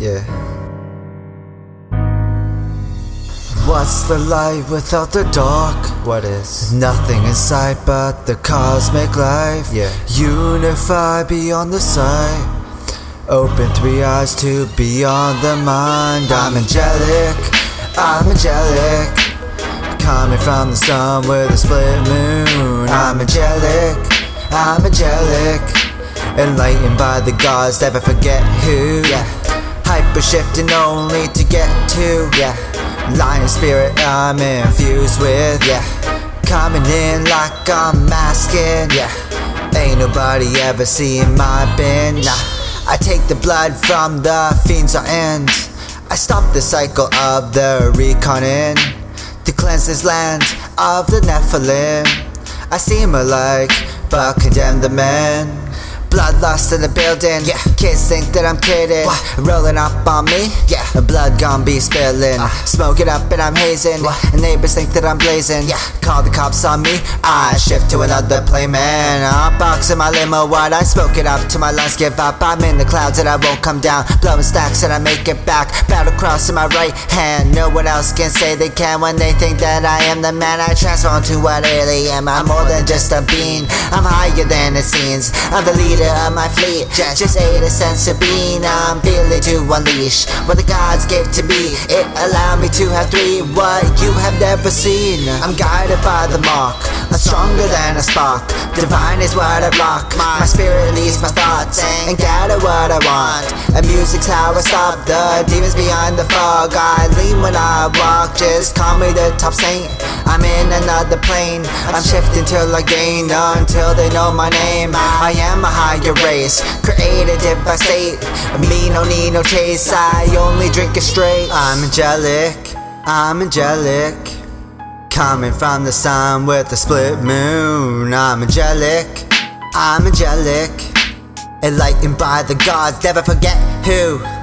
Yeah. What's the light without the dark? What is? Nothing in sight but the cosmic life. Yeah. Unify beyond the sight. Open three eyes to beyond the mind. I'm angelic. I'm angelic. Coming from the sun with a split moon. I'm angelic. I'm angelic. Enlightened by the gods, never forget who. Yeah. Hyper shifting only to get to. Yeah. Lion spirit I'm infused with, yeah. Coming in like I'm masking, yeah. Ain't nobody ever seen my bin, nah. I take the blood from the fiends I end. I stop the cycle of the reconning to cleanse this land of the Nephilim. I seem alike, but condemn the men. Bloodlust in the building. Yeah. Kids think that I'm kidding. What? Rolling up on me. Yeah. Blood gon' be spilling. Uh. Smoke it up and I'm hazing. What? And neighbors think that I'm blazing. Yeah. Call the cops on me. I shift to another plane, man. I box in my limo wide. I smoke it up to my lungs give up. I'm in the clouds and I won't come down. Blowing stacks and I make it back. Battle cross in my right hand. No one else can say they can when they think that I am the man. I transform to what I really am. I'm more than just a being. I'm higher than it seems. I'm the leader of my fleet. Just, just ate a sense of being. I'm feeling to unleash what the gods gave to me. It allowed me to have three. What you have never seen. I'm guided by the mark. Stronger than a spark. The divine is what I block. My spirit leads my thoughts and gather what I want. And music's how I stop the demons behind the fog. I lean when I walk. Just call me the top saint. I'm in another plane. I'm shifting till I gain until they know my name. I am a higher race, created it by state. Me no need no chase. I only drink it straight. I'm angelic. I'm angelic. Coming from the sun with a split moon. I'm angelic. I'm angelic. Enlightened by the gods, never forget who.